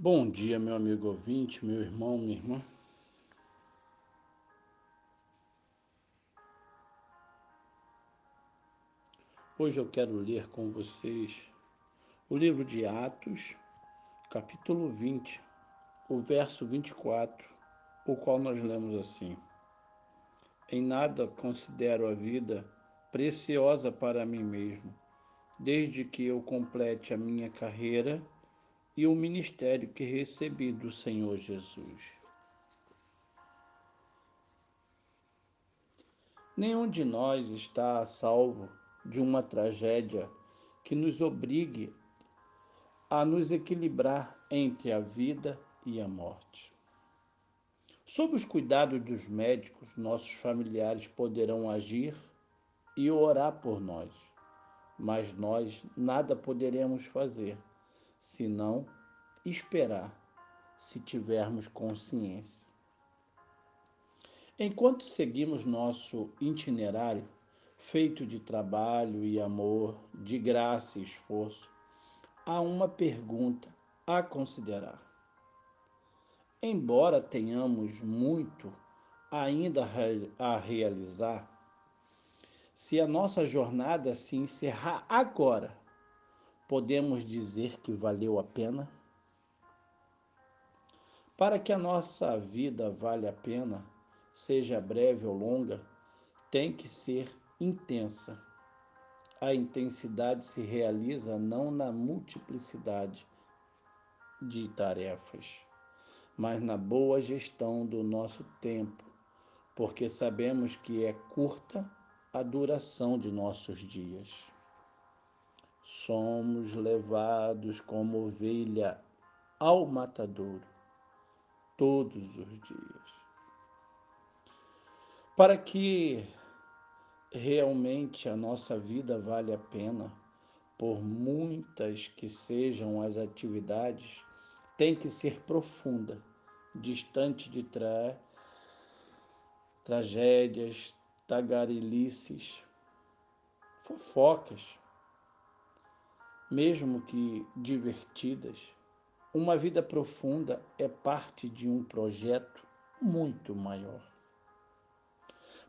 Bom dia, meu amigo ouvinte, meu irmão, minha irmã. Hoje eu quero ler com vocês o livro de Atos, capítulo 20, o verso 24, o qual nós lemos assim: Em nada considero a vida preciosa para mim mesmo, desde que eu complete a minha carreira e o ministério que recebi do Senhor Jesus. Nenhum de nós está a salvo de uma tragédia que nos obrigue a nos equilibrar entre a vida e a morte. Sob os cuidados dos médicos, nossos familiares poderão agir e orar por nós, mas nós nada poderemos fazer se não esperar, se tivermos consciência. Enquanto seguimos nosso itinerário, feito de trabalho e amor, de graça e esforço, há uma pergunta a considerar. Embora tenhamos muito ainda a realizar, se a nossa jornada se encerrar agora, podemos dizer que valeu a pena? Para que a nossa vida valha a pena, seja breve ou longa, tem que ser intensa. A intensidade se realiza não na multiplicidade de tarefas, mas na boa gestão do nosso tempo, porque sabemos que é curta a duração de nossos dias somos levados como ovelha ao matadouro todos os dias. Para que realmente a nossa vida vale a pena, por muitas que sejam as atividades, tem que ser profunda, distante de tra... tragédias, tagarelices, fofocas, mesmo que divertidas, uma vida profunda é parte de um projeto muito maior.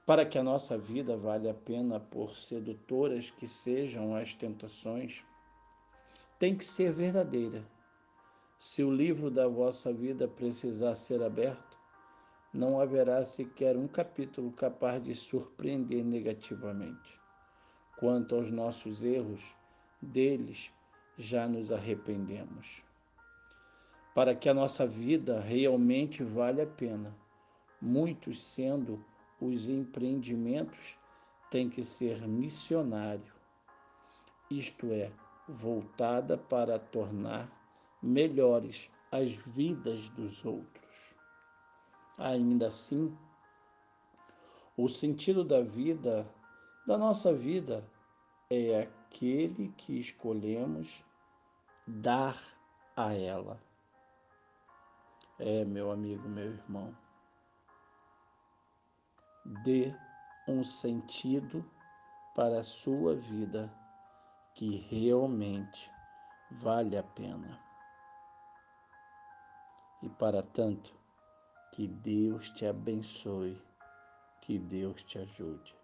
Para que a nossa vida valha a pena, por sedutoras que sejam as tentações, tem que ser verdadeira. Se o livro da vossa vida precisar ser aberto, não haverá sequer um capítulo capaz de surpreender negativamente. Quanto aos nossos erros, deles já nos arrependemos. Para que a nossa vida realmente valha a pena, muitos sendo os empreendimentos têm que ser missionário, isto é, voltada para tornar melhores as vidas dos outros. Ainda assim, o sentido da vida, da nossa vida, é aquele que escolhemos dar a ela. É, meu amigo, meu irmão, dê um sentido para a sua vida que realmente vale a pena. E para tanto, que Deus te abençoe, que Deus te ajude.